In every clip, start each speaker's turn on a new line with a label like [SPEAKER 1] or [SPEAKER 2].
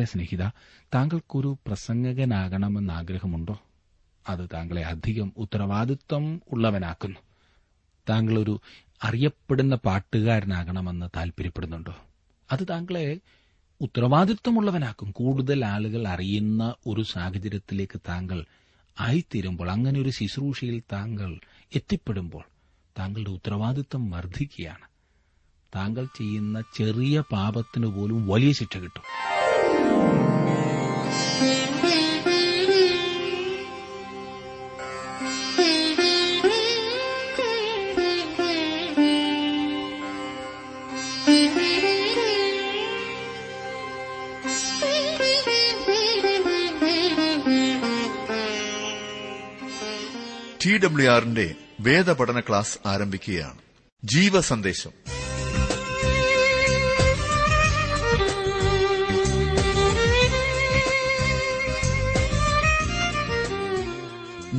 [SPEAKER 1] അതെ സ്നേഹിത താങ്കൾക്കൊരു പ്രസംഗകനാകണമെന്ന് ആഗ്രഹമുണ്ടോ അത് താങ്കളെ അധികം ഉത്തരവാദിത്വം ഉള്ളവനാക്കുന്നു താങ്കളൊരു അറിയപ്പെടുന്ന പാട്ടുകാരനാകണമെന്ന് താൽപര്യപ്പെടുന്നുണ്ടോ അത് താങ്കളെ ഉത്തരവാദിത്വമുള്ളവനാക്കും കൂടുതൽ ആളുകൾ അറിയുന്ന ഒരു സാഹചര്യത്തിലേക്ക് താങ്കൾ ആയിത്തീരുമ്പോൾ അങ്ങനെ ഒരു ശുശ്രൂഷയിൽ താങ്കൾ എത്തിപ്പെടുമ്പോൾ താങ്കളുടെ ഉത്തരവാദിത്വം വർദ്ധിക്കുകയാണ് താങ്കൾ ചെയ്യുന്ന ചെറിയ പാപത്തിന് പോലും വലിയ ശിക്ഷ കിട്ടും
[SPEAKER 2] ടി ഡബ്ല്യു ആറിന്റെ വേദപഠന ക്ലാസ് ആരംഭിക്കുകയാണ് ജീവസന്ദേശം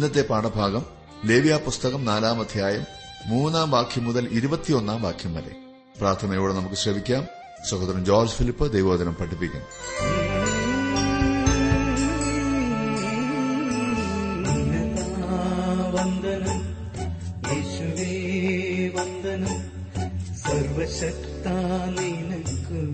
[SPEAKER 2] ഇന്നത്തെ പാഠഭാഗം ലേവ്യാ പുസ്തകം നാലാം അധ്യായം മൂന്നാം വാക്യം മുതൽ ഇരുപത്തിയൊന്നാം വാക്യം വരെ പ്രാർത്ഥനയോടെ നമുക്ക് ശ്രമിക്കാം സഹോദരൻ ജോർജ് ഫിലിപ്പ് ദൈവോദനം പഠിപ്പിക്കും സർവശക്താ നിനക്കും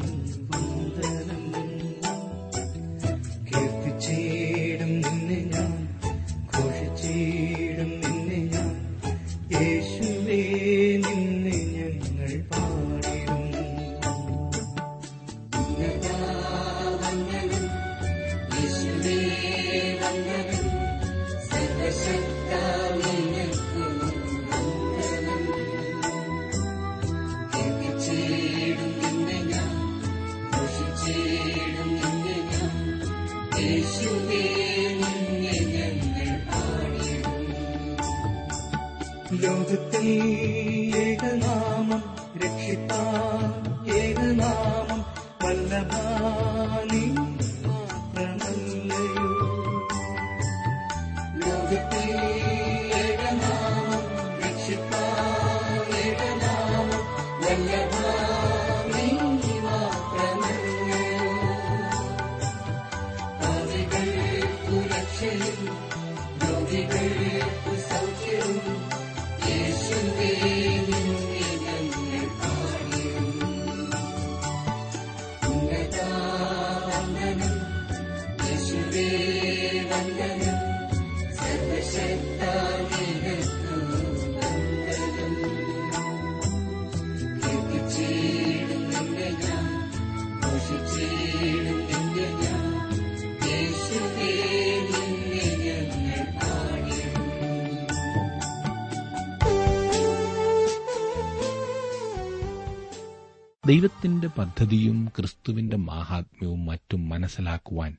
[SPEAKER 3] ദൈവത്തിന്റെ പദ്ധതിയും ക്രിസ്തുവിന്റെ മാഹാത്മ്യവും മറ്റും മനസ്സിലാക്കുവാൻ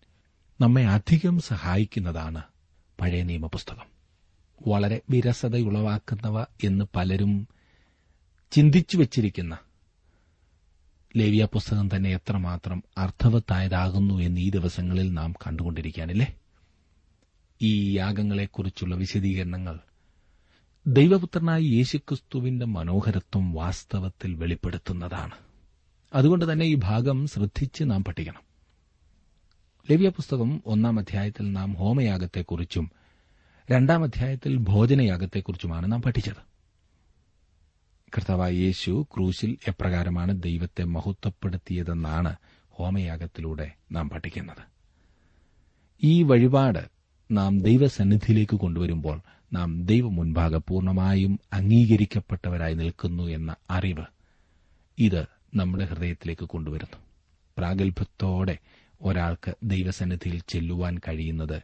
[SPEAKER 3] നമ്മെ അധികം സഹായിക്കുന്നതാണ് പഴയ നിയമപുസ്തകം വളരെ വിരസതയുളവാക്കുന്നവ എന്ന് പലരും ചിന്തിച്ചു വച്ചിരിക്കുന്ന ലേവിയ പുസ്തകം തന്നെ എത്രമാത്രം അർത്ഥവത്തായതാകുന്നു എന്ന് ഈ ദിവസങ്ങളിൽ നാം കണ്ടുകൊണ്ടിരിക്കാനില്ലേ ഈ യാഗങ്ങളെക്കുറിച്ചുള്ള വിശദീകരണങ്ങൾ ദൈവപുത്രനായ യേശുക്രിസ്തുവിന്റെ മനോഹരത്വം വാസ്തവത്തിൽ വെളിപ്പെടുത്തുന്നതാണ് അതുകൊണ്ട് തന്നെ ഈ ഭാഗം ശ്രദ്ധിച്ച് നാം പഠിക്കണം ലവ്യ പുസ്തകം ഒന്നാം അധ്യായത്തിൽ നാം ഹോമയാഗത്തെക്കുറിച്ചും രണ്ടാം അധ്യായത്തിൽ ഭോജനയാഗത്തെക്കുറിച്ചുമാണ് നാം പഠിച്ചത് കർത്താവായ യേശു ക്രൂശിൽ എപ്രകാരമാണ് ദൈവത്തെ മഹത്വപ്പെടുത്തിയതെന്നാണ് ഹോമയാഗത്തിലൂടെ നാം പഠിക്കുന്നത് ഈ വഴിപാട് നാം ദൈവസന്നിധിയിലേക്ക് കൊണ്ടുവരുമ്പോൾ നാം ദൈവമുൻപാകെ പൂർണമായും പൂർണ്ണമായും അംഗീകരിക്കപ്പെട്ടവരായി നിൽക്കുന്നു എന്ന അറിവ് ഇത് നമ്മുടെ ഹൃദയത്തിലേക്ക് കൊണ്ടുവരുന്നു പ്രാഗൽഭ്യത്തോടെ ഒരാൾക്ക് ദൈവസന്നിധിയിൽ ചെല്ലുവാൻ കഴിയുന്നത്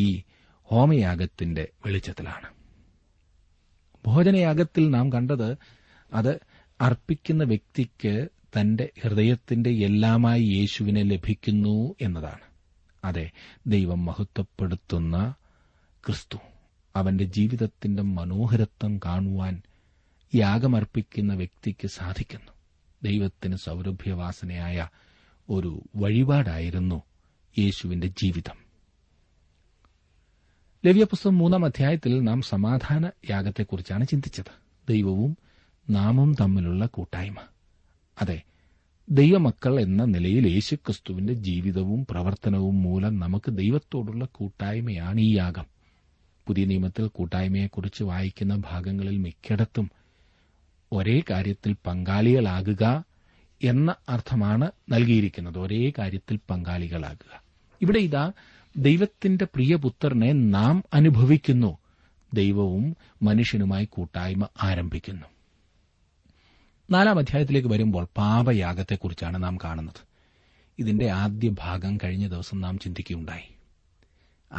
[SPEAKER 3] ഈ ഹോമയാഗത്തിന്റെ വെളിച്ചത്തിലാണ് ഭോജനയാഗത്തിൽ നാം കണ്ടത് അത് അർപ്പിക്കുന്ന വ്യക്തിക്ക് തന്റെ ഹൃദയത്തിന്റെ എല്ലാമായി യേശുവിനെ ലഭിക്കുന്നു എന്നതാണ് അതെ ദൈവം മഹത്വപ്പെടുത്തുന്ന ക്രിസ്തു അവന്റെ ജീവിതത്തിന്റെ മനോഹരത്വം കാണുവാൻ യാഗമർപ്പിക്കുന്ന വ്യക്തിക്ക് സാധിക്കുന്നു ദൈവത്തിന് സൗരഭ്യവാസനയായ ഒരു വഴിപാടായിരുന്നു യേശുവിന്റെ ജീവിതം ലവ്യപുസ്തകം മൂന്നാം അധ്യായത്തിൽ നാം സമാധാന യാഗത്തെക്കുറിച്ചാണ് ചിന്തിച്ചത് ദൈവവും നാമും തമ്മിലുള്ള കൂട്ടായ്മ അതെ ദൈവമക്കൾ എന്ന നിലയിൽ യേശുക്രിസ്തുവിന്റെ ജീവിതവും പ്രവർത്തനവും മൂലം നമുക്ക് ദൈവത്തോടുള്ള കൂട്ടായ്മയാണ് ഈ യാഗം പുതിയ നിയമത്തിൽ കൂട്ടായ്മയെക്കുറിച്ച് വായിക്കുന്ന ഭാഗങ്ങളിൽ മിക്കിടത്തും ഒരേ കാര്യത്തിൽ പങ്കാളികളാകുക എന്ന അർത്ഥമാണ് നൽകിയിരിക്കുന്നത് ഒരേ കാര്യത്തിൽ പങ്കാളികളാകുക ഇവിടെ ഇതാ ദൈവത്തിന്റെ പ്രിയപുത്രനെ നാം അനുഭവിക്കുന്നു ദൈവവും മനുഷ്യനുമായി കൂട്ടായ്മ ആരംഭിക്കുന്നു നാലാം അധ്യായത്തിലേക്ക് വരുമ്പോൾ പാപയാഗത്തെക്കുറിച്ചാണ് നാം കാണുന്നത് ഇതിന്റെ ആദ്യ ഭാഗം കഴിഞ്ഞ ദിവസം നാം ചിന്തിക്കുകയുണ്ടായി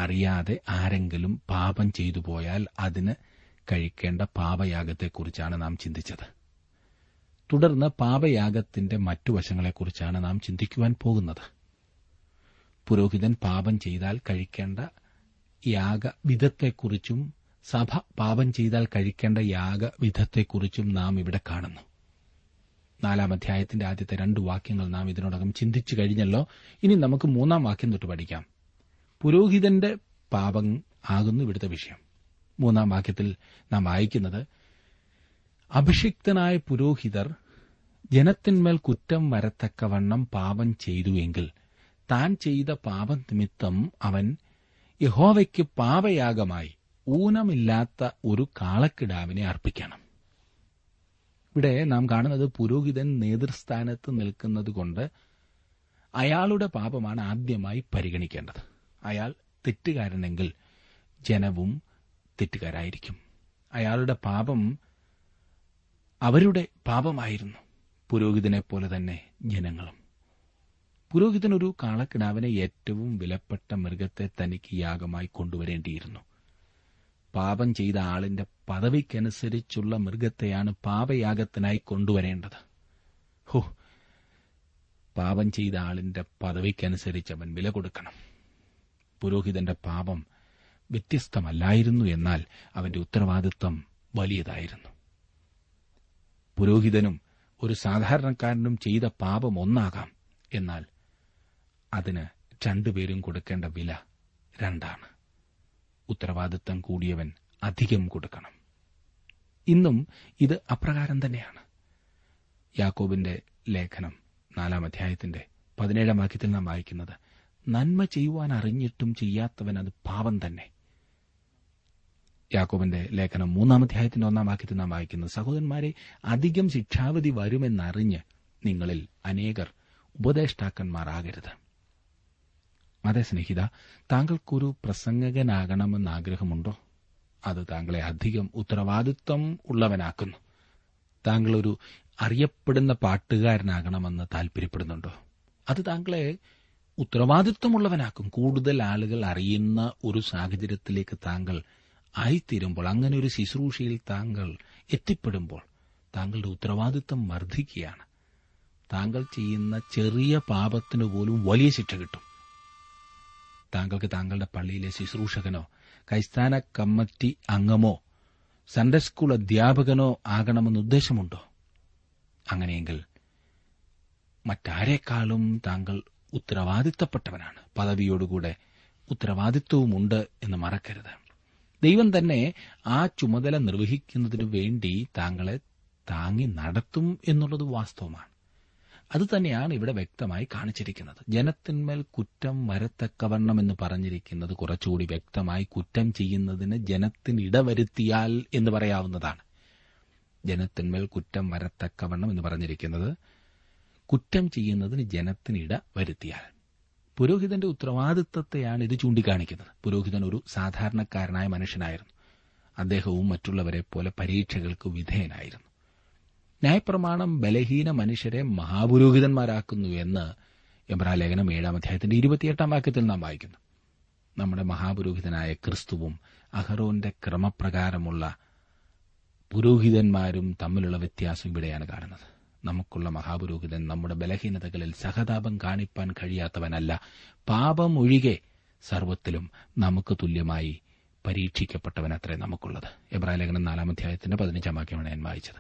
[SPEAKER 3] അറിയാതെ ആരെങ്കിലും പാപം ചെയ്തു പോയാൽ അതിന് കഴിക്കേണ്ട പാപയാഗത്തെക്കുറിച്ചാണ് നാം ചിന്തിച്ചത് തുടർന്ന് പാപയാഗത്തിന്റെ മറ്റു വശങ്ങളെക്കുറിച്ചാണ് നാം ചിന്തിക്കുവാൻ പോകുന്നത് പുരോഹിതൻ പാപം ചെയ്താൽ കഴിക്കേണ്ട യാഗവിധത്തെക്കുറിച്ചും സഭ പാപം ചെയ്താൽ കഴിക്കേണ്ട യാഗവിധത്തെക്കുറിച്ചും നാം ഇവിടെ കാണുന്നു നാലാം അധ്യായത്തിന്റെ ആദ്യത്തെ രണ്ട് വാക്യങ്ങൾ നാം ഇതിനോടകം ചിന്തിച്ചു കഴിഞ്ഞല്ലോ ഇനി നമുക്ക് മൂന്നാം വാക്യം തൊട്ട് പഠിക്കാം പുരോഹിതന്റെ പാപം ആകുന്നു ഇവിടുത്തെ വിഷയം മൂന്നാം വാക്യത്തിൽ നാം വായിക്കുന്നത് അഭിഷിക്തനായ പുരോഹിതർ ജനത്തിന്മേൽ കുറ്റം വരത്തക്കവണ്ണം പാപം ചെയ്തുവെങ്കിൽ താൻ ചെയ്ത പാപം നിമിത്തം അവൻ യഹോവയ്ക്ക് പാപയാഗമായി ഊനമില്ലാത്ത ഒരു കാളക്കിടാവിനെ അർപ്പിക്കണം ഇവിടെ നാം കാണുന്നത് പുരോഹിതൻ നേതൃസ്ഥാനത്ത് നിൽക്കുന്നത് കൊണ്ട് അയാളുടെ പാപമാണ് ആദ്യമായി പരിഗണിക്കേണ്ടത് അയാൾ തെറ്റുകാരനെങ്കിൽ ജനവും തെറ്റുകാരായിരിക്കും അയാളുടെ പാപം അവരുടെ പാപമായിരുന്നു പുരോഹിതനെ പോലെ തന്നെ ജനങ്ങളും പുരോഹിതൻ ഒരു കാളക്കിടാവിനെ ഏറ്റവും വിലപ്പെട്ട മൃഗത്തെ തനിക്ക് യാഗമായി കൊണ്ടുവരേണ്ടിയിരുന്നു പാപം ചെയ്ത ആളിന്റെ പദവിക്കനുസരിച്ചുള്ള മൃഗത്തെയാണ് പാപയാഗത്തിനായി കൊണ്ടുവരേണ്ടത് ഹോ പാപം ചെയ്ത ആളിന്റെ പദവിക്കനുസരിച്ച് അവൻ വില കൊടുക്കണം പുരോഹിതന്റെ പാപം വ്യത്യസ്തമല്ലായിരുന്നു എന്നാൽ അവന്റെ ഉത്തരവാദിത്വം വലിയതായിരുന്നു പുരോഹിതനും ഒരു സാധാരണക്കാരനും ചെയ്ത പാപം ഒന്നാകാം എന്നാൽ അതിന് രണ്ടുപേരും കൊടുക്കേണ്ട വില രണ്ടാണ് ഉത്തരവാദിത്വം കൂടിയവൻ അധികം കൊടുക്കണം ഇന്നും ഇത് അപ്രകാരം തന്നെയാണ് യാക്കോബിന്റെ ലേഖനം നാലാം അധ്യായത്തിന്റെ പതിനേഴാം വാക്യത്തിൽ നാം വായിക്കുന്നത് നന്മ ചെയ്യുവാൻ അറിഞ്ഞിട്ടും ചെയ്യാത്തവൻ അത് പാപം തന്നെ യാക്കോബിന്റെ ലേഖനം അധ്യായത്തിന്റെ ഒന്നാം വാക്യത്തിൽ നാം വായിക്കുന്നു സഹോദരന്മാരെ അധികം ശിക്ഷാവധി വരുമെന്നറിഞ്ഞ് നിങ്ങളിൽ അനേകർ ഉപദേഷ്ടാക്കന്മാരാകരുത്
[SPEAKER 1] അതേ സ്നേഹിത താങ്കൾക്കൊരു പ്രസംഗകനാകണമെന്ന് ആഗ്രഹമുണ്ടോ അത് താങ്കളെ അധികം ഉത്തരവാദിത്വം ഉള്ളവനാക്കുന്നു താങ്കളൊരു അറിയപ്പെടുന്ന പാട്ടുകാരനാകണമെന്ന് താൽപര്യപ്പെടുന്നുണ്ടോ അത് താങ്കളെ ഉത്തരവാദിത്വമുള്ളവനാക്കും കൂടുതൽ ആളുകൾ അറിയുന്ന ഒരു സാഹചര്യത്തിലേക്ക് താങ്കൾ ആയിത്തീരുമ്പോൾ അങ്ങനെ ഒരു ശുശ്രൂഷയിൽ താങ്കൾ എത്തിപ്പെടുമ്പോൾ താങ്കളുടെ ഉത്തരവാദിത്തം വർദ്ധിക്കുകയാണ് താങ്കൾ ചെയ്യുന്ന ചെറിയ പാപത്തിന് പോലും വലിയ ശിക്ഷ കിട്ടും താങ്കൾക്ക് താങ്കളുടെ പള്ളിയിലെ ശുശ്രൂഷകനോ കൈസ്ഥാന കമ്മിറ്റി അംഗമോ സൺഡേ സ്കൂൾ അധ്യാപകനോ ആകണമെന്ന് ഉദ്ദേശമുണ്ടോ അങ്ങനെയെങ്കിൽ മറ്റാരെക്കാളും താങ്കൾ ഉത്തരവാദിത്തപ്പെട്ടവനാണ് പദവിയോടുകൂടെ ഉത്തരവാദിത്വവുമുണ്ട് എന്ന് മറക്കരുത് ദൈവം തന്നെ ആ ചുമതല നിർവഹിക്കുന്നതിനു വേണ്ടി താങ്കളെ താങ്ങി നടത്തും എന്നുള്ളത് വാസ്തവമാണ് അത് തന്നെയാണ് ഇവിടെ വ്യക്തമായി കാണിച്ചിരിക്കുന്നത് ജനത്തിന്മേൽ കുറ്റം വരത്തക്കവണ്ണം എന്ന് പറഞ്ഞിരിക്കുന്നത് കുറച്ചുകൂടി വ്യക്തമായി കുറ്റം ചെയ്യുന്നതിന് ജനത്തിന് ഇടവരുത്തിയാൽ എന്ന് പറയാവുന്നതാണ് ജനത്തിന്മേൽ കുറ്റം വരത്തക്കവണ്ണം എന്ന് പറഞ്ഞിരിക്കുന്നത് കുറ്റം ചെയ്യുന്നതിന് ജനത്തിന് വരുത്തിയാൽ പുരോഹിതന്റെ ഉത്തരവാദിത്തത്തെയാണ് ഇത് ചൂണ്ടിക്കാണിക്കുന്നത് പുരോഹിതൻ ഒരു സാധാരണക്കാരനായ മനുഷ്യനായിരുന്നു അദ്ദേഹവും മറ്റുള്ളവരെ പോലെ പരീക്ഷകൾക്ക് വിധേയനായിരുന്നു ന്യായപ്രമാണം ബലഹീന മനുഷ്യരെ മഹാപുരോഹിതന്മാരാക്കുന്നു എന്ന് യമ്രാലേഖനം ഏഴാം അധ്യായത്തിന്റെ ഇരുപത്തിയെട്ടാം വാക്യത്തിൽ നാം വായിക്കുന്നു നമ്മുടെ മഹാപുരോഹിതനായ ക്രിസ്തുവും അഹറോന്റെ ക്രമപ്രകാരമുള്ള പുരോഹിതന്മാരും തമ്മിലുള്ള വ്യത്യാസം ഇവിടെയാണ് കാണുന്നത് നമുക്കുള്ള മഹാപുരോഹിതൻ നമ്മുടെ ബലഹീനതകളിൽ സഹതാപം കാണിപ്പാൻ കഴിയാത്തവനല്ല പാപം ഒഴികെ സർവത്തിലും നമുക്ക് തുല്യമായി പരീക്ഷിക്കപ്പെട്ടവനത്രേ നമുക്കുള്ളത് എബ്രാലേഖനം നാലാം അധ്യായത്തിന്റെ പതിനഞ്ചാം വാക്യമാണ് ഞാൻ വായിച്ചത്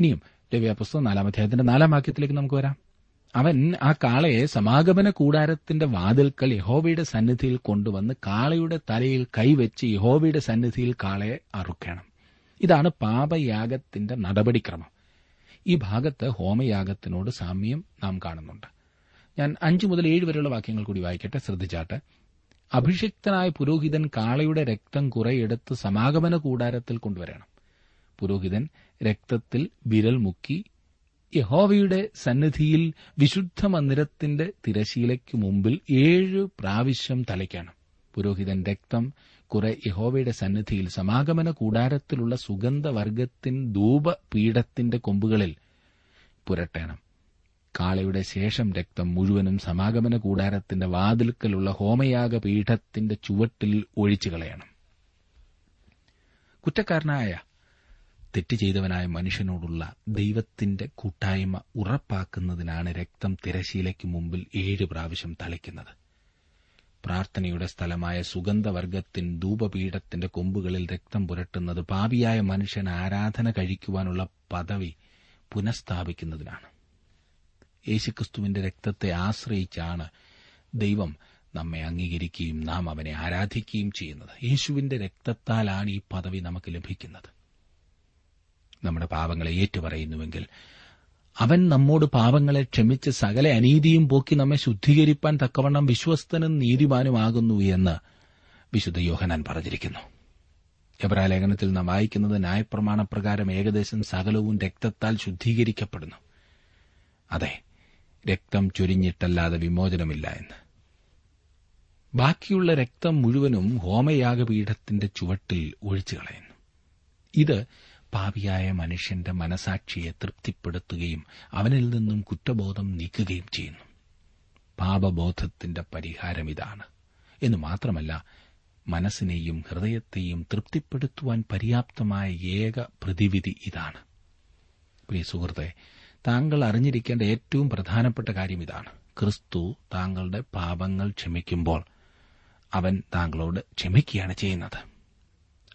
[SPEAKER 1] ഇനിയും രവ്യാപുസ്തകം നാലാം അധ്യായത്തിന്റെ നാലാം വാക്യത്തിലേക്ക് നമുക്ക് വരാം അവൻ ആ കാളയെ സമാഗമന കൂടാരത്തിന്റെ വാതിൽക്കൽ യഹോവയുടെ സന്നിധിയിൽ കൊണ്ടുവന്ന് കാളയുടെ തലയിൽ കൈവച്ച് യഹോവയുടെ സന്നിധിയിൽ കാളയെ അറുക്കണം ഇതാണ് പാപയാഗത്തിന്റെ നടപടിക്രമം ഈ ഭാഗത്ത് ഹോമയാഗത്തിനോട് സാമ്യം നാം കാണുന്നുണ്ട് ഞാൻ അഞ്ചു മുതൽ ഏഴ് വരെയുള്ള വാക്യങ്ങൾ കൂടി വായിക്കട്ടെ ശ്രദ്ധിച്ചാട്ടെ അഭിഷിക്തനായ പുരോഹിതൻ കാളയുടെ രക്തം കുറെയെടുത്ത് സമാഗമന കൂടാരത്തിൽ കൊണ്ടുവരണം പുരോഹിതൻ രക്തത്തിൽ വിരൽ മുക്കി യഹോവയുടെ സന്നിധിയിൽ വിശുദ്ധ മന്ദിരത്തിന്റെ തിരശീലയ്ക്കു മുമ്പിൽ ഏഴ് പ്രാവശ്യം തലയ്ക്കണം പുരോഹിതൻ രക്തം കുറെ യഹോവയുടെ സന്നിധിയിൽ സമാഗമന കൂടാരത്തിലുള്ള സുഗന്ധവർഗത്തിൻ ധൂപപീഠത്തിന്റെ കൊമ്പുകളിൽ പുരട്ടേണം കാളയുടെ ശേഷം രക്തം മുഴുവനും സമാഗമന കൂടാരത്തിന്റെ വാതിൽക്കലുള്ള ഹോമയാഗ പീഠത്തിന്റെ ചുവട്ടിൽ ഒഴിച്ചു കളയണം കുറ്റക്കാരനായ തെറ്റ് ചെയ്തവനായ മനുഷ്യനോടുള്ള ദൈവത്തിന്റെ കൂട്ടായ്മ ഉറപ്പാക്കുന്നതിനാണ് രക്തം തിരശീലയ്ക്ക് മുമ്പിൽ ഏഴ് പ്രാവശ്യം തളിക്കുന്നത് പ്രാർത്ഥനയുടെ സ്ഥലമായ സുഗന്ധവർഗത്തിൻ ധൂപപീഠത്തിന്റെ കൊമ്പുകളിൽ രക്തം പുരട്ടുന്നത് പാപിയായ മനുഷ്യൻ ആരാധന കഴിക്കുവാനുള്ള പദവി പുനഃസ്ഥാപിക്കുന്നതിനാണ് യേശുക്രിസ്തുവിന്റെ രക്തത്തെ ആശ്രയിച്ചാണ് ദൈവം നമ്മെ അംഗീകരിക്കുകയും നാം അവനെ ആരാധിക്കുകയും ചെയ്യുന്നത് യേശുവിന്റെ രക്തത്താലാണ് ഈ പദവി നമുക്ക് ലഭിക്കുന്നത് നമ്മുടെ പാപങ്ങളെ ഏറ്റുപറയുന്നുവെങ്കിൽ അവൻ നമ്മോട് പാപങ്ങളെ ക്ഷമിച്ച് സകല അനീതിയും പോക്കി നമ്മെ ശുദ്ധീകരിപ്പാൻ തക്കവണ്ണം വിശ്വസ്തനും നീതിമാനുമാകുന്നു എന്ന് വിശുദ്ധ യോഹനാൻ പറഞ്ഞിരിക്കുന്നു ലേഖനത്തിൽ നാം വായിക്കുന്നത് ന്യായപ്രമാണ പ്രകാരം ഏകദേശം സകലവും രക്തത്താൽ ശുദ്ധീകരിക്കപ്പെടുന്നു അതെ രക്തം ചൊരിഞ്ഞിട്ടല്ലാതെ വിമോചനമില്ല എന്ന് ബാക്കിയുള്ള രക്തം മുഴുവനും ഹോമയാഗപീഠത്തിന്റെ ചുവട്ടിൽ ഒഴിച്ചു കളയുന്നു ഇത് പാപിയായ മനുഷ്യന്റെ മനസാക്ഷിയെ തൃപ്തിപ്പെടുത്തുകയും അവനിൽ നിന്നും കുറ്റബോധം നീക്കുകയും ചെയ്യുന്നു പാപബോധത്തിന്റെ പരിഹാരം ഇതാണ് എന്ന് മാത്രമല്ല മനസ്സിനെയും ഹൃദയത്തെയും തൃപ്തിപ്പെടുത്തുവാൻ പര്യാപ്തമായ ഏക പ്രതിവിധി ഇതാണ് പ്രിയ സുഹൃത്തെ താങ്കൾ അറിഞ്ഞിരിക്കേണ്ട ഏറ്റവും പ്രധാനപ്പെട്ട കാര്യം ഇതാണ് ക്രിസ്തു താങ്കളുടെ പാപങ്ങൾ ക്ഷമിക്കുമ്പോൾ അവൻ താങ്കളോട് ക്ഷമിക്കുകയാണ് ചെയ്യുന്നത്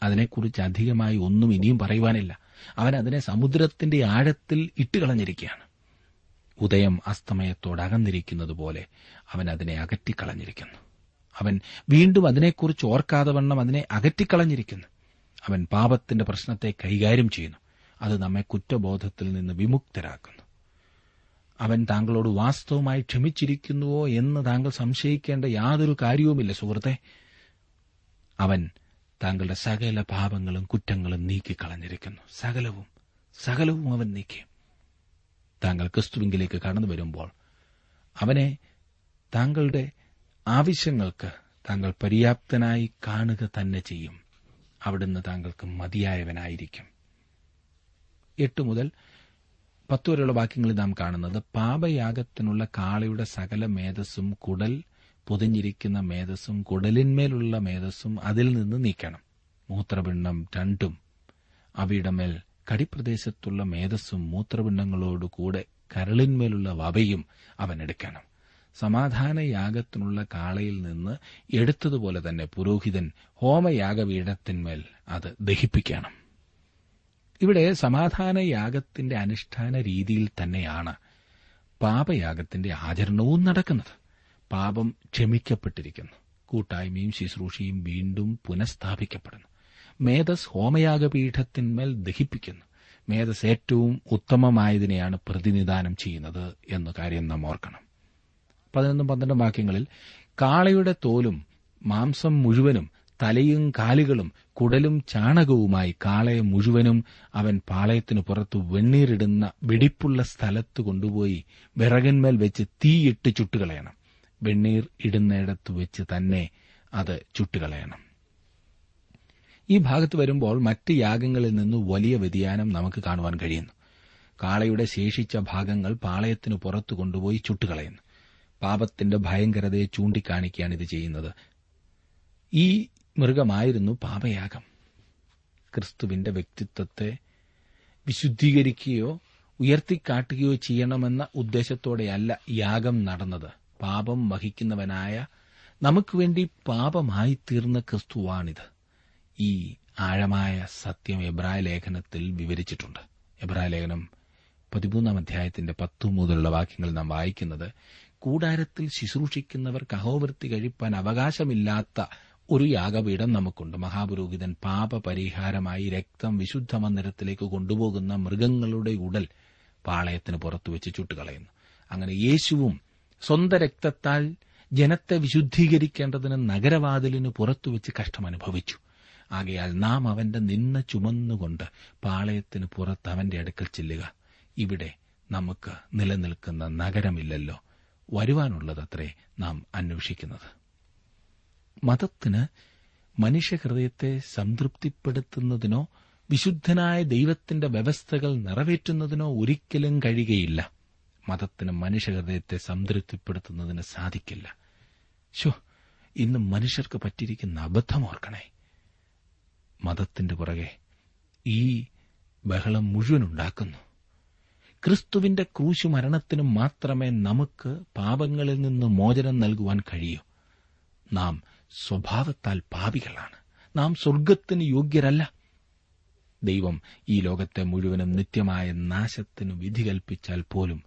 [SPEAKER 1] അതിനെക്കുറിച്ച് അധികമായി ഒന്നും ഇനിയും പറയുവാനില്ല അവൻ അതിനെ സമുദ്രത്തിന്റെ ആഴത്തിൽ ഇട്ടുകളഞ്ഞിരിക്കുകയാണ് ഉദയം അസ്തമയത്തോടകന്നിരിക്കുന്നത് പോലെ അവൻ അതിനെ അകറ്റിക്കളഞ്ഞിരിക്കുന്നു അവൻ വീണ്ടും അതിനെക്കുറിച്ച് ഓർക്കാതെ വണ്ണം അതിനെ അകറ്റിക്കളഞ്ഞിരിക്കുന്നു അവൻ പാപത്തിന്റെ പ്രശ്നത്തെ കൈകാര്യം ചെയ്യുന്നു അത് നമ്മെ കുറ്റബോധത്തിൽ നിന്ന് വിമുക്തരാക്കുന്നു അവൻ താങ്കളോട് വാസ്തവമായി ക്ഷമിച്ചിരിക്കുന്നുവോ എന്ന് താങ്കൾ സംശയിക്കേണ്ട യാതൊരു കാര്യവുമില്ല സുഹൃത്തെ അവൻ താങ്കളുടെ സകല പാപങ്ങളും കുറ്റങ്ങളും നീക്കിക്കളഞ്ഞിരിക്കുന്നു സകലവും സകലവും അവൻ നീക്കി താങ്കൾ ക്രിസ്തുവിങ്കിലേക്ക് കടന്നു വരുമ്പോൾ അവനെ താങ്കളുടെ ആവശ്യങ്ങൾക്ക് താങ്കൾ പര്യാപ്തനായി കാണുക തന്നെ ചെയ്യും അവിടുന്ന് താങ്കൾക്ക് മതിയായവനായിരിക്കും എട്ട് മുതൽ പത്തുവരെയുള്ള വരെയുള്ള വാക്യങ്ങളിൽ നാം കാണുന്നത് പാപയാഗത്തിനുള്ള കാളയുടെ സകല മേധസ്സും കുടൽ പൊതിഞ്ഞിരിക്കുന്ന മേധസ്സും കുടലിന്മേലുള്ള മേധസ്സും അതിൽ നിന്ന് നീക്കണം മൂത്രപിണ്ഡം രണ്ടും അവയുടെ മേൽ കടിപ്രദേശത്തുള്ള മേധസ്സും കൂടെ കരളിന്മേലുള്ള വവയും അവൻ എടുക്കണം സമാധാന യാഗത്തിനുള്ള കാളയിൽ നിന്ന് എടുത്തതുപോലെ തന്നെ പുരോഹിതൻ ഹോമയാഗപീഠത്തിന്മേൽ അത് ദഹിപ്പിക്കണം ഇവിടെ സമാധാന യാഗത്തിന്റെ അനുഷ്ഠാന രീതിയിൽ തന്നെയാണ് പാപയാഗത്തിന്റെ ആചരണവും നടക്കുന്നത് പാപം ക്ഷമിക്കപ്പെട്ടിരിക്കുന്നു കൂട്ടായ്മയും ശുശ്രൂഷയും വീണ്ടും പുനഃസ്ഥാപിക്കപ്പെടുന്നു മേധസ് ഹോമയാഗപീഠത്തിന്മേൽ ദഹിപ്പിക്കുന്നു മേധസ് ഏറ്റവും ഉത്തമമായതിനെയാണ് പ്രതിനിധാനം ചെയ്യുന്നത് എന്ന കാര്യം നാം ഓർക്കണം പതിനൊന്നും പന്ത്രണ്ടും വാക്യങ്ങളിൽ കാളയുടെ തോലും മാംസം മുഴുവനും തലയും കാലുകളും കുടലും ചാണകവുമായി കാളയെ മുഴുവനും അവൻ പാളയത്തിനു പുറത്ത് വെണ്ണീരിടുന്ന വെടിപ്പുള്ള സ്ഥലത്ത് കൊണ്ടുപോയി വിറകന്മേൽ വെച്ച് തീയിട്ട് ചുട്ടുകളയണം വെണ്ണീർ ഇടുന്നിടത്ത് വെച്ച് തന്നെ അത് ചുട്ടുകളയണം ഈ ഭാഗത്ത് വരുമ്പോൾ മറ്റ് യാഗങ്ങളിൽ നിന്ന് വലിയ വ്യതിയാനം നമുക്ക് കാണുവാൻ കഴിയുന്നു കാളയുടെ ശേഷിച്ച ഭാഗങ്ങൾ പാളയത്തിന് പുറത്തു കൊണ്ടുപോയി ചുട്ടുകളയുന്നു പാപത്തിന്റെ ഭയങ്കരതയെ ചൂണ്ടിക്കാണിക്കുകയാണ് ഇത് ചെയ്യുന്നത് ഈ മൃഗമായിരുന്നു പാപയാഗം ക്രിസ്തുവിന്റെ വ്യക്തിത്വത്തെ വിശുദ്ധീകരിക്കുകയോ ഉയർത്തിക്കാട്ടുകയോ ചെയ്യണമെന്ന ഉദ്ദേശത്തോടെയല്ല യാഗം നടന്നത് പാപം വഹിക്കുന്നവനായ നമുക്കുവേണ്ടി പാപമായി തീർന്ന ക്രിസ്തുവാണിത് ഈ ആഴമായ സത്യം എബ്രായ ലേഖനത്തിൽ വിവരിച്ചിട്ടുണ്ട് എബ്രായ ലേഖനം പതിമൂന്നാം അധ്യായത്തിന്റെ പത്തു മുതലുള്ള വാക്യങ്ങൾ നാം വായിക്കുന്നത് കൂടാരത്തിൽ ശുശ്രൂഷിക്കുന്നവർ കഹോവൃത്തി കഴിപ്പാൻ അവകാശമില്ലാത്ത ഒരു യാഗപീഠം നമുക്കുണ്ട് മഹാപുരോഹിതൻ പാപപരിഹാരമായി രക്തം വിശുദ്ധ മന്ദിരത്തിലേക്ക് കൊണ്ടുപോകുന്ന മൃഗങ്ങളുടെ ഉടൽ പാളയത്തിന് പുറത്തുവെച്ച് ചുട്ടുകളയുന്നു അങ്ങനെ യേശുവും സ്വന്ത രക്തത്താൽ ജനത്തെ വിശുദ്ധീകരിക്കേണ്ടതിന് നഗരവാതിലിന് പുറത്തുവെച്ച് കഷ്ടമനുഭവിച്ചു ആകയാൽ നാം അവന്റെ നിന്ന ചുമന്നുകൊണ്ട് പാളയത്തിന് പുറത്ത് അവന്റെ അടുക്കൽ ചെല്ലുക ഇവിടെ നമുക്ക് നിലനിൽക്കുന്ന നഗരമില്ലല്ലോ വരുവാനുള്ളതത്രേ നാം അന്വേഷിക്കുന്നത് മതത്തിന് മനുഷ്യഹൃദയത്തെ സംതൃപ്തിപ്പെടുത്തുന്നതിനോ വിശുദ്ധനായ ദൈവത്തിന്റെ വ്യവസ്ഥകൾ നിറവേറ്റുന്നതിനോ ഒരിക്കലും കഴിയുകയില്ല മതത്തിന് മനുഷ്യഹൃദയത്തെ സംതൃപ്തിപ്പെടുത്തുന്നതിന് സാധിക്കില്ല ശോ ഇന്ന് മനുഷ്യർക്ക് പറ്റിയിരിക്കുന്ന അബദ്ധം ഓർക്കണേ മതത്തിന്റെ പുറകെ ഈ ബഹളം മുഴുവൻ ഉണ്ടാക്കുന്നു ക്രിസ്തുവിന്റെ ക്രൂശു മരണത്തിനും മാത്രമേ നമുക്ക് പാപങ്ങളിൽ നിന്ന് മോചനം നൽകുവാൻ കഴിയൂ നാം സ്വഭാവത്താൽ പാപികളാണ് നാം സ്വർഗത്തിന് യോഗ്യരല്ല ദൈവം ഈ ലോകത്തെ മുഴുവനും നിത്യമായ നാശത്തിന് വിധികൽപ്പിച്ചാൽ പോലും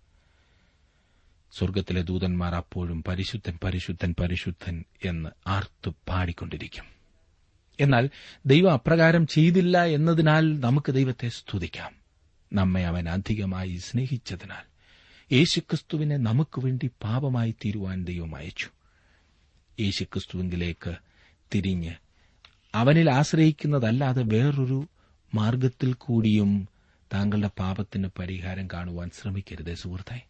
[SPEAKER 1] സ്വർഗ്ഗത്തിലെ ദൂതന്മാർ അപ്പോഴും പരിശുദ്ധൻ പരിശുദ്ധൻ പരിശുദ്ധൻ എന്ന് ആർത്തു പാടിക്കൊണ്ടിരിക്കും എന്നാൽ ദൈവം അപ്രകാരം ചെയ്തില്ല എന്നതിനാൽ നമുക്ക് ദൈവത്തെ സ്തുതിക്കാം നമ്മെ അവൻ അധികമായി സ്നേഹിച്ചതിനാൽ യേശുക്രിസ്തുവിനെ നമുക്ക് വേണ്ടി പാപമായി തീരുവാൻ ദൈവം അയച്ചു യേശുക്രിസ്തുവിങ്കിലേക്ക് തിരിഞ്ഞ് അവനിൽ ആശ്രയിക്കുന്നതല്ലാതെ വേറൊരു മാർഗത്തിൽ കൂടിയും താങ്കളുടെ പാപത്തിന് പരിഹാരം കാണുവാൻ ശ്രമിക്കരുതേ സുഹൃത്തായി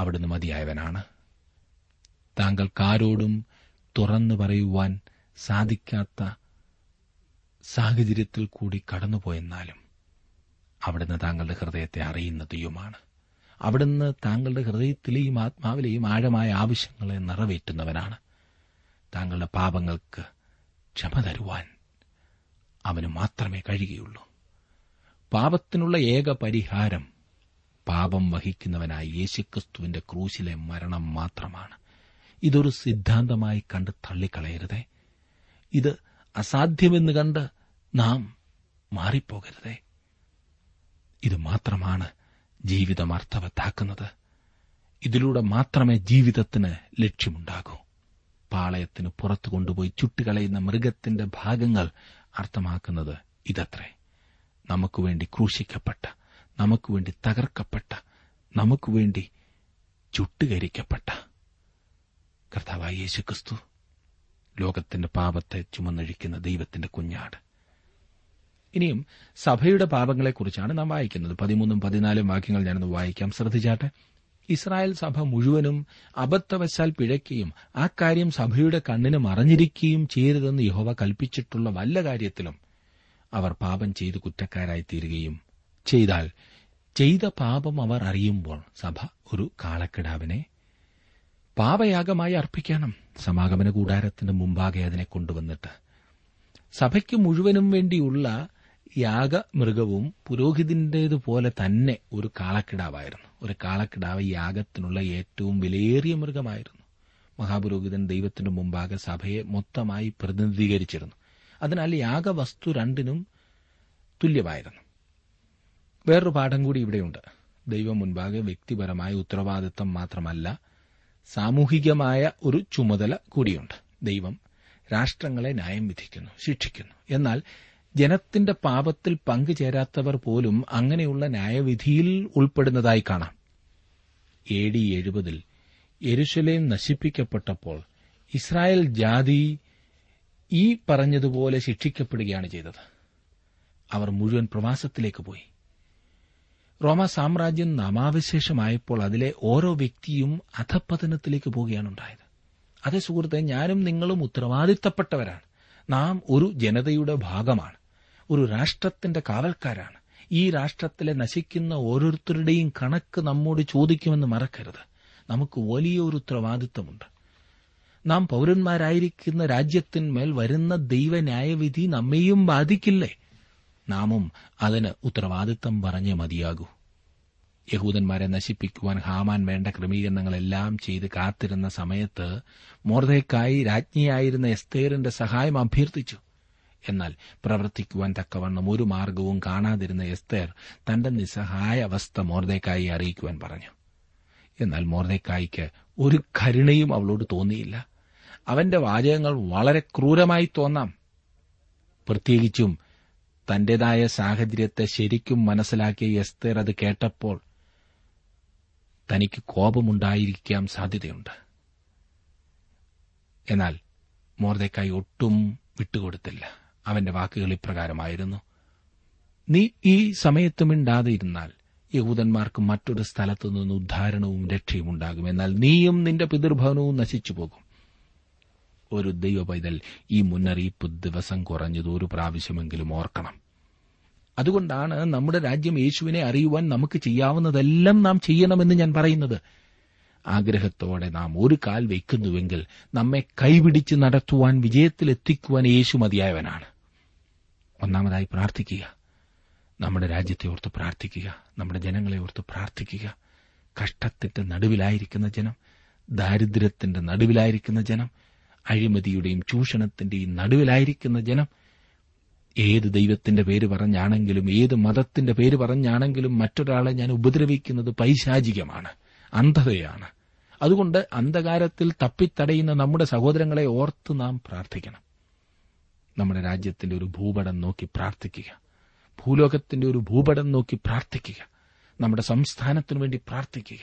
[SPEAKER 1] അവിടുന്ന് മതിയായവനാണ് താങ്കൾക്കാരോടും തുറന്നു പറയുവാൻ സാധിക്കാത്ത സാഹചര്യത്തിൽ കൂടി കടന്നുപോയെന്നാലും അവിടുന്ന് താങ്കളുടെ ഹൃദയത്തെ അറിയുന്നതുമാണ് അവിടുന്ന് താങ്കളുടെ ഹൃദയത്തിലെയും ആത്മാവിലെയും ആഴമായ ആവശ്യങ്ങളെ നിറവേറ്റുന്നവനാണ് താങ്കളുടെ പാപങ്ങൾക്ക് ക്ഷമ തരുവാൻ അവന് മാത്രമേ കഴിയുകയുള്ളൂ പാപത്തിനുള്ള ഏക പരിഹാരം പാപം വഹിക്കുന്നവനായ യേശുക്രിസ്തുവിന്റെ ക്രൂശിലെ മരണം മാത്രമാണ് ഇതൊരു സിദ്ധാന്തമായി കണ്ട് തള്ളിക്കളയരുതേ ഇത് അസാധ്യമെന്ന് കണ്ട് നാം മാറിപ്പോകരുതേ ഇത് മാത്രമാണ് ജീവിതം അർത്ഥവത്താക്കുന്നത് ഇതിലൂടെ മാത്രമേ ജീവിതത്തിന് ലക്ഷ്യമുണ്ടാകൂ പാളയത്തിന് പുറത്തു കൊണ്ടുപോയി ചുട്ടുകളയുന്ന മൃഗത്തിന്റെ ഭാഗങ്ങൾ അർത്ഥമാക്കുന്നത് ഇതത്രേ നമുക്കുവേണ്ടി ക്രൂശിക്കപ്പെട്ട നമുക്കുവേണ്ടി തകർക്കപ്പെട്ട നമുക്കുവേണ്ടി ചുട്ടുകരിക്കപ്പെട്ട കർത്താവായ യേശു ക്രിസ്തു ലോകത്തിന്റെ പാപത്തെ ചുമന്നൊഴിക്കുന്ന ദൈവത്തിന്റെ കുഞ്ഞാട് ഇനിയും സഭയുടെ പാപങ്ങളെക്കുറിച്ചാണ് നാം വായിക്കുന്നത് പതിമൂന്നും പതിനാലും വാക്യങ്ങൾ ഞാനൊന്ന് വായിക്കാം ശ്രദ്ധിച്ചാട്ടെ ഇസ്രായേൽ സഭ മുഴുവനും അബദ്ധവശാൽ പിഴയ്ക്കുകയും ആ കാര്യം സഭയുടെ കണ്ണിന് മറഞ്ഞിരിക്കുകയും ചെയ്തതെന്ന് യഹോവ കൽപ്പിച്ചിട്ടുള്ള വല്ല കാര്യത്തിലും അവർ പാപം ചെയ്ത് കുറ്റക്കാരായി തീരുകയും ചെയ്താൽ ചെയ്ത പാപം അവർ അറിയുമ്പോൾ സഭ ഒരു കാളക്കിടാവിനെ പാപയാഗമായി അർപ്പിക്കണം സമാഗമന കൂടാരത്തിന് മുമ്പാകെ അതിനെ കൊണ്ടുവന്നിട്ട് സഭയ്ക്ക് മുഴുവനും വേണ്ടിയുള്ള യാഗമൃഗവും പുരോഹിതിന്റേതുപോലെ തന്നെ ഒരു കാളക്കിടാവായിരുന്നു ഒരു കാളക്കിടാവ് യാഗത്തിനുള്ള ഏറ്റവും വിലയേറിയ മൃഗമായിരുന്നു മഹാപുരോഹിതൻ ദൈവത്തിന്റെ മുമ്പാകെ സഭയെ മൊത്തമായി പ്രതിനിധീകരിച്ചിരുന്നു അതിനാൽ യാഗവസ്തു രണ്ടിനും തുല്യമായിരുന്നു വേറൊരു പാഠം കൂടി ഇവിടെയുണ്ട് ദൈവം മുൻപാകെ വ്യക്തിപരമായ ഉത്തരവാദിത്വം മാത്രമല്ല സാമൂഹികമായ ഒരു ചുമതല കൂടിയുണ്ട് ദൈവം രാഷ്ട്രങ്ങളെ ന്യായം വിധിക്കുന്നു ശിക്ഷിക്കുന്നു എന്നാൽ ജനത്തിന്റെ പാപത്തിൽ പങ്കുചേരാത്തവർ പോലും അങ്ങനെയുള്ള ന്യായവിധിയിൽ ഉൾപ്പെടുന്നതായി കാണാം എ ഡി എഴുപതിൽ എരുശലേം നശിപ്പിക്കപ്പെട്ടപ്പോൾ ഇസ്രായേൽ ജാതി ഈ പറഞ്ഞതുപോലെ ശിക്ഷിക്കപ്പെടുകയാണ് ചെയ്തത് അവർ മുഴുവൻ പ്രവാസത്തിലേക്ക് പോയി റോമ സാമ്രാജ്യം നാമാവശേഷമായപ്പോൾ അതിലെ ഓരോ വ്യക്തിയും അധപ്പതനത്തിലേക്ക് പോവുകയാണ് ഉണ്ടായത് അതേ സുഹൃത്തെ ഞാനും നിങ്ങളും ഉത്തരവാദിത്തപ്പെട്ടവരാണ് നാം ഒരു ജനതയുടെ ഭാഗമാണ് ഒരു രാഷ്ട്രത്തിന്റെ കാവൽക്കാരാണ് ഈ രാഷ്ട്രത്തിലെ നശിക്കുന്ന ഓരോരുത്തരുടെയും കണക്ക് നമ്മോട് ചോദിക്കുമെന്ന് മറക്കരുത് നമുക്ക് വലിയൊരു ഉത്തരവാദിത്തമുണ്ട് നാം പൗരന്മാരായിരിക്കുന്ന രാജ്യത്തിന്മേൽ വരുന്ന ദൈവ ന്യായവിധി നമ്മെയും ബാധിക്കില്ലേ നാമും അതിന് ഉത്തരവാദിത്തം പറഞ്ഞ് മതിയാകൂ യഹൂദന്മാരെ നശിപ്പിക്കുവാൻ ഹാമാൻ വേണ്ട ക്രമീകരണങ്ങളെല്ലാം ചെയ്ത് കാത്തിരുന്ന സമയത്ത് മോർദയ്ക്കായി രാജ്ഞിയായിരുന്ന എസ്തേറിന്റെ സഹായം അഭ്യർത്ഥിച്ചു എന്നാൽ പ്രവർത്തിക്കുവാൻ തക്കവണ്ണം ഒരു മാർഗവും കാണാതിരുന്ന എസ്തേർ തന്റെ നിസ്സഹായ അവസ്ഥ മോർദയ്ക്കായി അറിയിക്കുവാൻ പറഞ്ഞു എന്നാൽ മോർദയ്ക്കായിക്ക് ഒരു കരുണയും അവളോട് തോന്നിയില്ല അവന്റെ വാചകങ്ങൾ വളരെ ക്രൂരമായി തോന്നാം പ്രത്യേകിച്ചും തന്റേതായ സാഹചര്യത്തെ ശരിക്കും മനസ്സിലാക്കിയ എസ്തേർ അത് കേട്ടപ്പോൾ തനിക്ക് കോപമുണ്ടായിരിക്കാം സാധ്യതയുണ്ട് എന്നാൽ മോർദക്കായി ഒട്ടും വിട്ടുകൊടുത്തില്ല അവന്റെ വാക്കുകൾ ഇപ്രകാരമായിരുന്നു നീ ഈ സമയത്തും ഇണ്ടാതിരുന്നാൽ ഇരുന്നാൽ യഹൂദന്മാർക്ക് മറ്റൊരു സ്ഥലത്തുനിന്ന് ഉദ്ധാരണവും രക്ഷയും ഉണ്ടാകും എന്നാൽ നീയും നിന്റെ പിതൃഭവനവും നശിച്ചു പോകും ഒരു ദൈവ പൈതൽ ഈ മുന്നറിയിപ്പ് ദിവസം കുറഞ്ഞത് ഒരു പ്രാവശ്യമെങ്കിലും ഓർക്കണം അതുകൊണ്ടാണ് നമ്മുടെ രാജ്യം യേശുവിനെ അറിയുവാൻ നമുക്ക് ചെയ്യാവുന്നതെല്ലാം നാം ചെയ്യണമെന്ന് ഞാൻ പറയുന്നത് ആഗ്രഹത്തോടെ നാം ഒരു കാൽ വയ്ക്കുന്നുവെങ്കിൽ നമ്മെ കൈപിടിച്ച് നടത്തുവാൻ വിജയത്തിലെത്തിക്കുവാൻ യേശു മതിയായവനാണ് ഒന്നാമതായി പ്രാർത്ഥിക്കുക നമ്മുടെ രാജ്യത്തെ ഓർത്ത് പ്രാർത്ഥിക്കുക നമ്മുടെ ജനങ്ങളെ ഓർത്ത് പ്രാർത്ഥിക്കുക കഷ്ടത്തിന്റെ നടുവിലായിരിക്കുന്ന ജനം ദാരിദ്ര്യത്തിന്റെ നടുവിലായിരിക്കുന്ന ജനം അഴിമതിയുടെയും ചൂഷണത്തിന്റെയും നടുവിലായിരിക്കുന്ന ജനം ഏത് ദൈവത്തിന്റെ പേര് പറഞ്ഞാണെങ്കിലും ഏത് മതത്തിന്റെ പേര് പറഞ്ഞാണെങ്കിലും മറ്റൊരാളെ ഞാൻ ഉപദ്രവിക്കുന്നത് പൈശാചികമാണ് അന്ധതയാണ് അതുകൊണ്ട് അന്ധകാരത്തിൽ തപ്പിത്തടയുന്ന നമ്മുടെ സഹോദരങ്ങളെ ഓർത്ത് നാം പ്രാർത്ഥിക്കണം നമ്മുടെ രാജ്യത്തിന്റെ ഒരു ഭൂപടം നോക്കി പ്രാർത്ഥിക്കുക ഭൂലോകത്തിന്റെ ഒരു ഭൂപടം നോക്കി പ്രാർത്ഥിക്കുക നമ്മുടെ സംസ്ഥാനത്തിനു വേണ്ടി പ്രാർത്ഥിക്കുക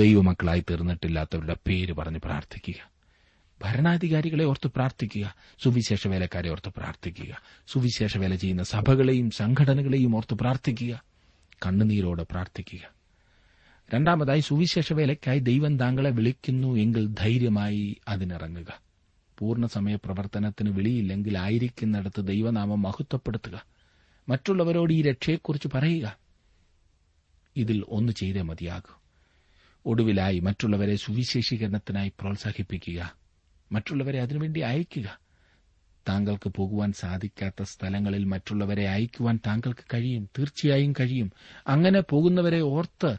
[SPEAKER 1] ദൈവമക്കളായി തീർന്നിട്ടില്ലാത്തവരുടെ പേര് പറഞ്ഞ് പ്രാർത്ഥിക്കുക ഭരണാധികാരികളെ ഓർത്ത് പ്രാർത്ഥിക്കുക സുവിശേഷ വേലക്കാരെ ഓർത്ത് പ്രാർത്ഥിക്കുക സുവിശേഷ വേല ചെയ്യുന്ന സഭകളെയും സംഘടനകളെയും ഓർത്ത് പ്രാർത്ഥിക്കുക കണ്ണുനീരോടെ പ്രാർത്ഥിക്കുക രണ്ടാമതായി സുവിശേഷ വേലയ്ക്കായി ദൈവം താങ്കളെ വിളിക്കുന്നു എങ്കിൽ ധൈര്യമായി അതിനിറങ്ങുക പൂർണ്ണസമയ പ്രവർത്തനത്തിന് വിളിയില്ലെങ്കിൽ ആയിരിക്കുന്നിടത്ത് ദൈവനാമം മഹത്വപ്പെടുത്തുക മറ്റുള്ളവരോട് ഈ രക്ഷയെക്കുറിച്ച് പറയുക ഇതിൽ ഒന്ന് ചെയ്തേ മതിയാകൂ ഒടുവിലായി മറ്റുള്ളവരെ സുവിശേഷീകരണത്തിനായി പ്രോത്സാഹിപ്പിക്കുക മറ്റുള്ളവരെ അതിനുവേണ്ടി അയക്കുക താങ്കൾക്ക് പോകുവാൻ സാധിക്കാത്ത സ്ഥലങ്ങളിൽ മറ്റുള്ളവരെ അയക്കുവാൻ താങ്കൾക്ക് കഴിയും തീർച്ചയായും കഴിയും അങ്ങനെ പോകുന്നവരെ ഓർത്ത്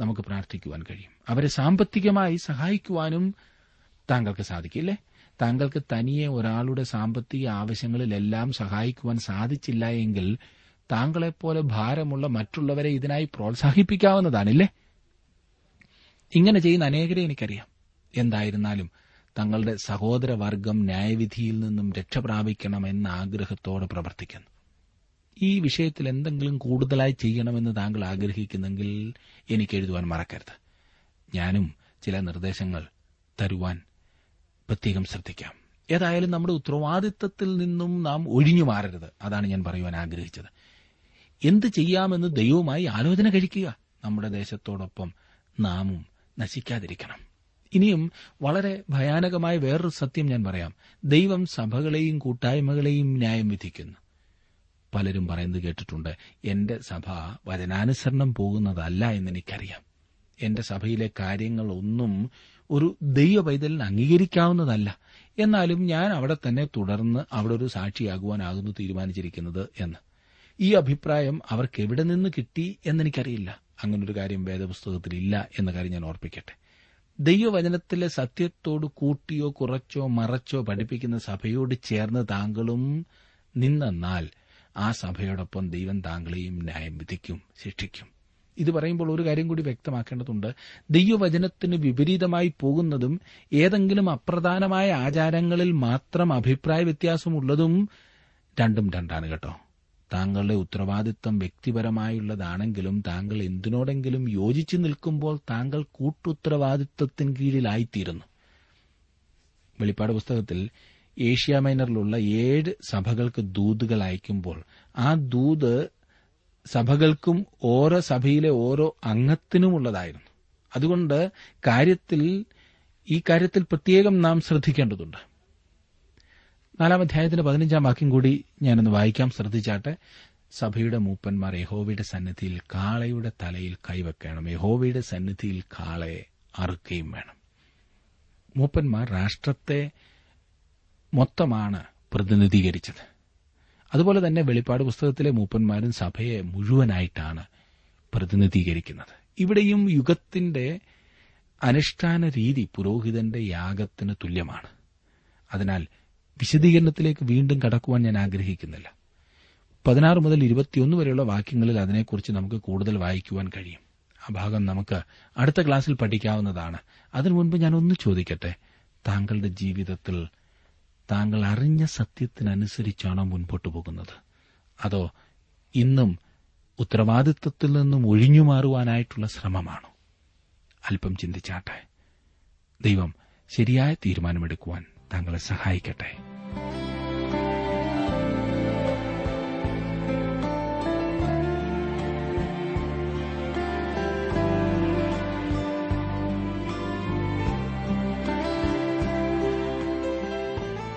[SPEAKER 1] നമുക്ക് പ്രാർത്ഥിക്കുവാൻ കഴിയും അവരെ സാമ്പത്തികമായി സഹായിക്കുവാനും താങ്കൾക്ക് സാധിക്കില്ലേ താങ്കൾക്ക് തനിയെ ഒരാളുടെ സാമ്പത്തിക ആവശ്യങ്ങളിലെല്ലാം സഹായിക്കുവാൻ സാധിച്ചില്ല എങ്കിൽ താങ്കളെപ്പോലെ ഭാരമുള്ള മറ്റുള്ളവരെ ഇതിനായി പ്രോത്സാഹിപ്പിക്കാവുന്നതാണില്ലേ ഇങ്ങനെ ചെയ്യുന്ന അനേകരെ എനിക്കറിയാം എന്തായിരുന്നാലും തങ്ങളുടെ സഹോദരവർഗം ന്യായവിധിയിൽ നിന്നും രക്ഷപ്രാപിക്കണമെന്ന ആഗ്രഹത്തോടെ പ്രവർത്തിക്കുന്നു ഈ വിഷയത്തിൽ എന്തെങ്കിലും കൂടുതലായി ചെയ്യണമെന്ന് താങ്കൾ ആഗ്രഹിക്കുന്നെങ്കിൽ എനിക്ക് എഴുതുവാൻ മറക്കരുത് ഞാനും ചില നിർദ്ദേശങ്ങൾ തരുവാൻ പ്രത്യേകം ശ്രദ്ധിക്കാം ഏതായാലും നമ്മുടെ ഉത്തരവാദിത്തത്തിൽ നിന്നും നാം ഒഴിഞ്ഞു മാറരുത് അതാണ് ഞാൻ പറയുവാൻ ആഗ്രഹിച്ചത് എന്ത് ചെയ്യാമെന്ന് ദൈവവുമായി ആലോചന കഴിക്കുക നമ്മുടെ ദേശത്തോടൊപ്പം നാമും നശിക്കാതിരിക്കണം ഇനിയും വളരെ ഭയാനകമായ വേറൊരു സത്യം ഞാൻ പറയാം ദൈവം സഭകളെയും കൂട്ടായ്മകളെയും ന്യായം വിധിക്കുന്നു പലരും പറയുന്നത് കേട്ടിട്ടുണ്ട് എന്റെ സഭ വചനാനുസരണം പോകുന്നതല്ല എന്ന് എനിക്കറിയാം എന്റെ സഭയിലെ കാര്യങ്ങളൊന്നും ഒരു ദൈവ പൈതലിന് അംഗീകരിക്കാവുന്നതല്ല എന്നാലും ഞാൻ അവിടെ തന്നെ തുടർന്ന് അവിടെ ഒരു സാക്ഷിയാകുവാനാകുന്നു തീരുമാനിച്ചിരിക്കുന്നത് എന്ന് ഈ അഭിപ്രായം അവർക്ക് എവിടെ നിന്ന് കിട്ടി എന്നെനിക്കറിയില്ല അങ്ങനൊരു കാര്യം വേദപുസ്തകത്തിലില്ല എന്ന കാര്യം ഞാൻ ഓർപ്പിക്കട്ടെ ദൈവവചനത്തിലെ സത്യത്തോട് കൂട്ടിയോ കുറച്ചോ മറച്ചോ പഠിപ്പിക്കുന്ന സഭയോട് ചേർന്ന് താങ്കളും നിന്നാൽ ആ സഭയോടൊപ്പം ദൈവം താങ്കളെയും ന്യായം വിധിക്കും ശിക്ഷിക്കും ഇത് പറയുമ്പോൾ ഒരു കാര്യം കൂടി വ്യക്തമാക്കേണ്ടതുണ്ട് ദൈവവചനത്തിന് വിപരീതമായി പോകുന്നതും ഏതെങ്കിലും അപ്രധാനമായ ആചാരങ്ങളിൽ മാത്രം അഭിപ്രായ വ്യത്യാസമുള്ളതും രണ്ടും രണ്ടാണ് കേട്ടോ താങ്കളുടെ ഉത്തരവാദിത്വം വ്യക്തിപരമായുള്ളതാണെങ്കിലും താങ്കൾ എന്തിനോടെങ്കിലും യോജിച്ചു നിൽക്കുമ്പോൾ താങ്കൾ കൂട്ടുത്തരവാദിത്വത്തിന് കീഴിലായിത്തീരുന്നു വെളിപ്പാട് പുസ്തകത്തിൽ ഏഷ്യ മൈനറിലുള്ള ഏഴ് സഭകൾക്ക് ദൂതുകൾ അയക്കുമ്പോൾ ആ ദൂത് സഭകൾക്കും ഓരോ സഭയിലെ ഓരോ അംഗത്തിനുമുള്ളതായിരുന്നു അതുകൊണ്ട് കാര്യത്തിൽ ഈ കാര്യത്തിൽ പ്രത്യേകം നാം ശ്രദ്ധിക്കേണ്ടതുണ്ട് നാലാം അധ്യായത്തിന്റെ പതിനഞ്ചാം വാക്യം കൂടി ഞാനൊന്ന് വായിക്കാം ശ്രദ്ധിച്ചാട്ടെ സഭയുടെ മൂപ്പന്മാർ യഹോവയുടെ സന്നിധിയിൽ കാളയുടെ തലയിൽ കൈവെക്കണം യഹോവയുടെ സന്നിധിയിൽ കാളയെ അറുക്കുകയും വേണം മൂപ്പന്മാർ രാഷ്ട്രത്തെ മൊത്തമാണ് പ്രതിനിധീകരിച്ചത് അതുപോലെ തന്നെ വെളിപ്പാട് പുസ്തകത്തിലെ മൂപ്പന്മാരും സഭയെ മുഴുവനായിട്ടാണ് പ്രതിനിധീകരിക്കുന്നത് ഇവിടെയും യുഗത്തിന്റെ അനുഷ്ഠാന രീതി പുരോഹിതന്റെ യാഗത്തിന് തുല്യമാണ് അതിനാൽ വിശദീകരണത്തിലേക്ക് വീണ്ടും കടക്കുവാൻ ഞാൻ ആഗ്രഹിക്കുന്നില്ല പതിനാറ് മുതൽ ഇരുപത്തിയൊന്ന് വരെയുള്ള വാക്യങ്ങളിൽ അതിനെക്കുറിച്ച് നമുക്ക് കൂടുതൽ വായിക്കുവാൻ കഴിയും ആ ഭാഗം നമുക്ക് അടുത്ത ക്ലാസ്സിൽ പഠിക്കാവുന്നതാണ് അതിനു മുൻപ് ഞാൻ ഒന്ന് ചോദിക്കട്ടെ താങ്കളുടെ ജീവിതത്തിൽ താങ്കൾ അറിഞ്ഞ സത്യത്തിനനുസരിച്ചാണോ മുൻപോട്ട് പോകുന്നത് അതോ ഇന്നും ഉത്തരവാദിത്വത്തിൽ നിന്നും ഒഴിഞ്ഞു മാറുവാനായിട്ടുള്ള ശ്രമമാണോ അല്പം ചിന്തിച്ചാട്ടെ ദൈവം ശരിയായ തീരുമാനമെടുക്കുവാൻ താങ്കളെ സഹായിക്കട്ടെ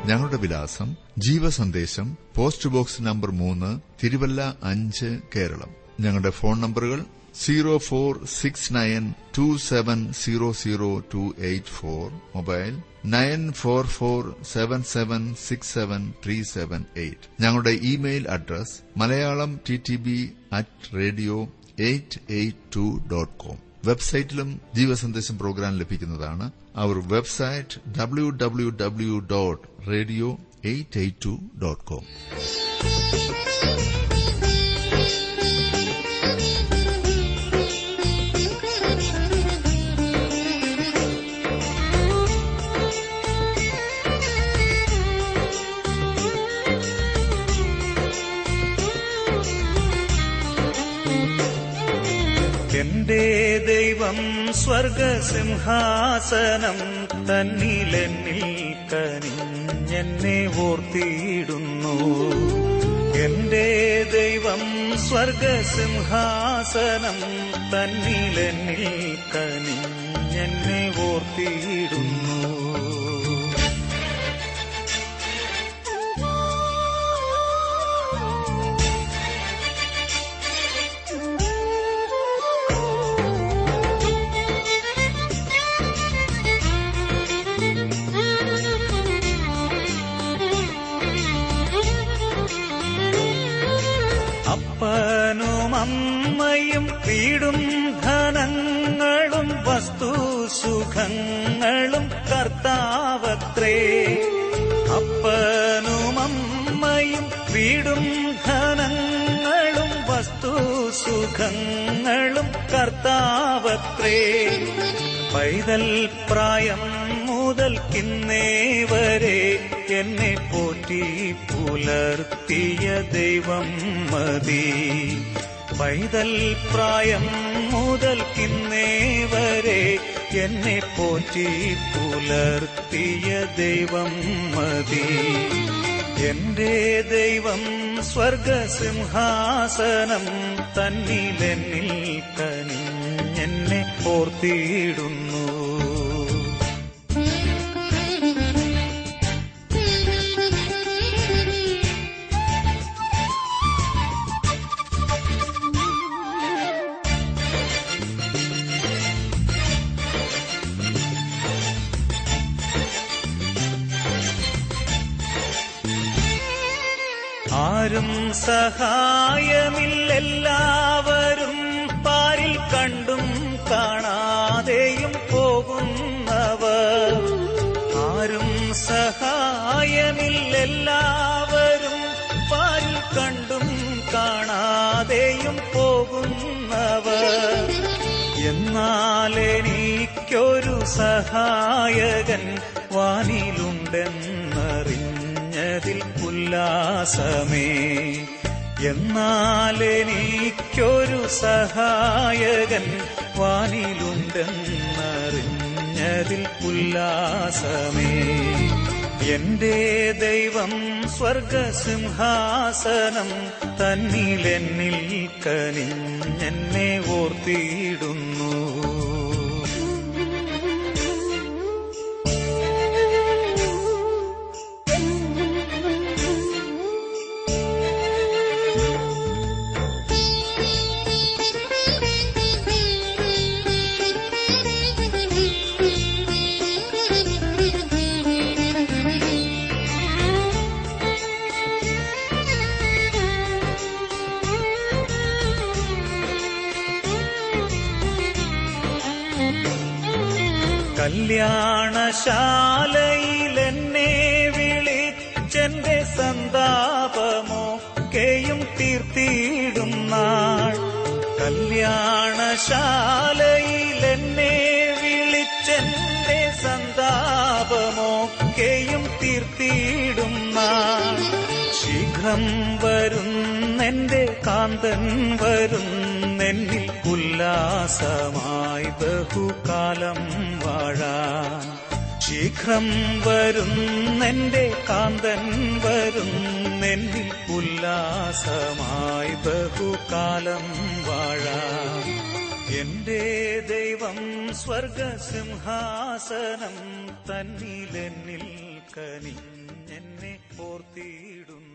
[SPEAKER 2] ഞങ്ങളുടെ വിലാസം ജീവസന്ദേശം പോസ്റ്റ് ബോക്സ് നമ്പർ മൂന്ന് തിരുവല്ല അഞ്ച് കേരളം ഞങ്ങളുടെ ഫോൺ നമ്പറുകൾ zero four six nine two seven zero zero two eight four mobile nine four four seven seven six seven three seven eight ഞങ്ങളുടെ email address Malayalam T T B at radio eight eight two dot com വെബ്സൈറ്റിലും ജീവസന്ദേശം program ലഭിക്കുന്നതാണ് അവർ website W W W dot radio eight eight two dot com സ്വർഗസിംഹാസനം തന്നിലെന്നിൽ എന്നെ ഓർത്തിയിടുന്നു എന്റെ ദൈവം സ്വർഗസിംഹാസനം തന്നിലെന്നിൽ എന്നെ ഓർത്തിയിടുന്നു സാറേ പൈതൽ പ്രായം മുതൽ വരെ എന്നെ പോറ്റി പുലർത്തിയ ദൈവം മതി പൈതൽ പ്രായം മുതൽ വരെ എന്നെ പോറ്റി പുലർത്തിയ ദൈവം മതി എന്റെ ദൈവം സ്വർഗസിംഹാസനം തന്നിലെന്നിൽ കനിഞ്ഞ എന്നെ ഓർത്തിയിടുന്നു ആരും സഹായമില്ലെല്ലാം ഹൃദയമില്ലെല്ലാവരും പാരിൽ കണ്ടും കാണാതെയും പോകുന്നവർ എന്നാലെനിക്കൊരു സഹായകൻ വാനിലുണ്ടെന്നറിഞ്ഞതിൽ ഉല്ലാസമേ എന്നാലെനിക്കൊരു സഹായകൻ വാനിലുണ്ടെന്നറിഞ്ഞതിൽ ഉല്ലാസമേ എന്റെ ദൈവം സ്വർഗസിംഹാസനം തന്നിലെന്നിൽ എന്നെ ഓർത്തിയിടുന്നു കല്യാണശാലയിലെന്നെ വിളിച്ചെന്റെ സന്താപമൊക്കെയും തീർത്തിയിടും നാൾ കല്യാണശാലയിലെന്നെ വിളിച്ചെന്റെ സന്താപമൊക്കെയും തീർത്തിയിടും നാൾ ശീഘ്രം വരുന്നെന്റെ കാന്തൻ വരുന്നെന്നിൽ ഉല്ലാസമായി ബഹുകാലം വാഴാ ശീഘ്രം വരുന്നെന്റെ കാന്തൻ വരുന്നെന്നിൽ ഉല്ലാസമായി ബഹുകാലം വാഴാ എന്റെ ദൈവം സ്വർഗസിംഹാസനം തന്നിലെന്നിൽ എന്നെ ഓർത്തിയിടുന്നു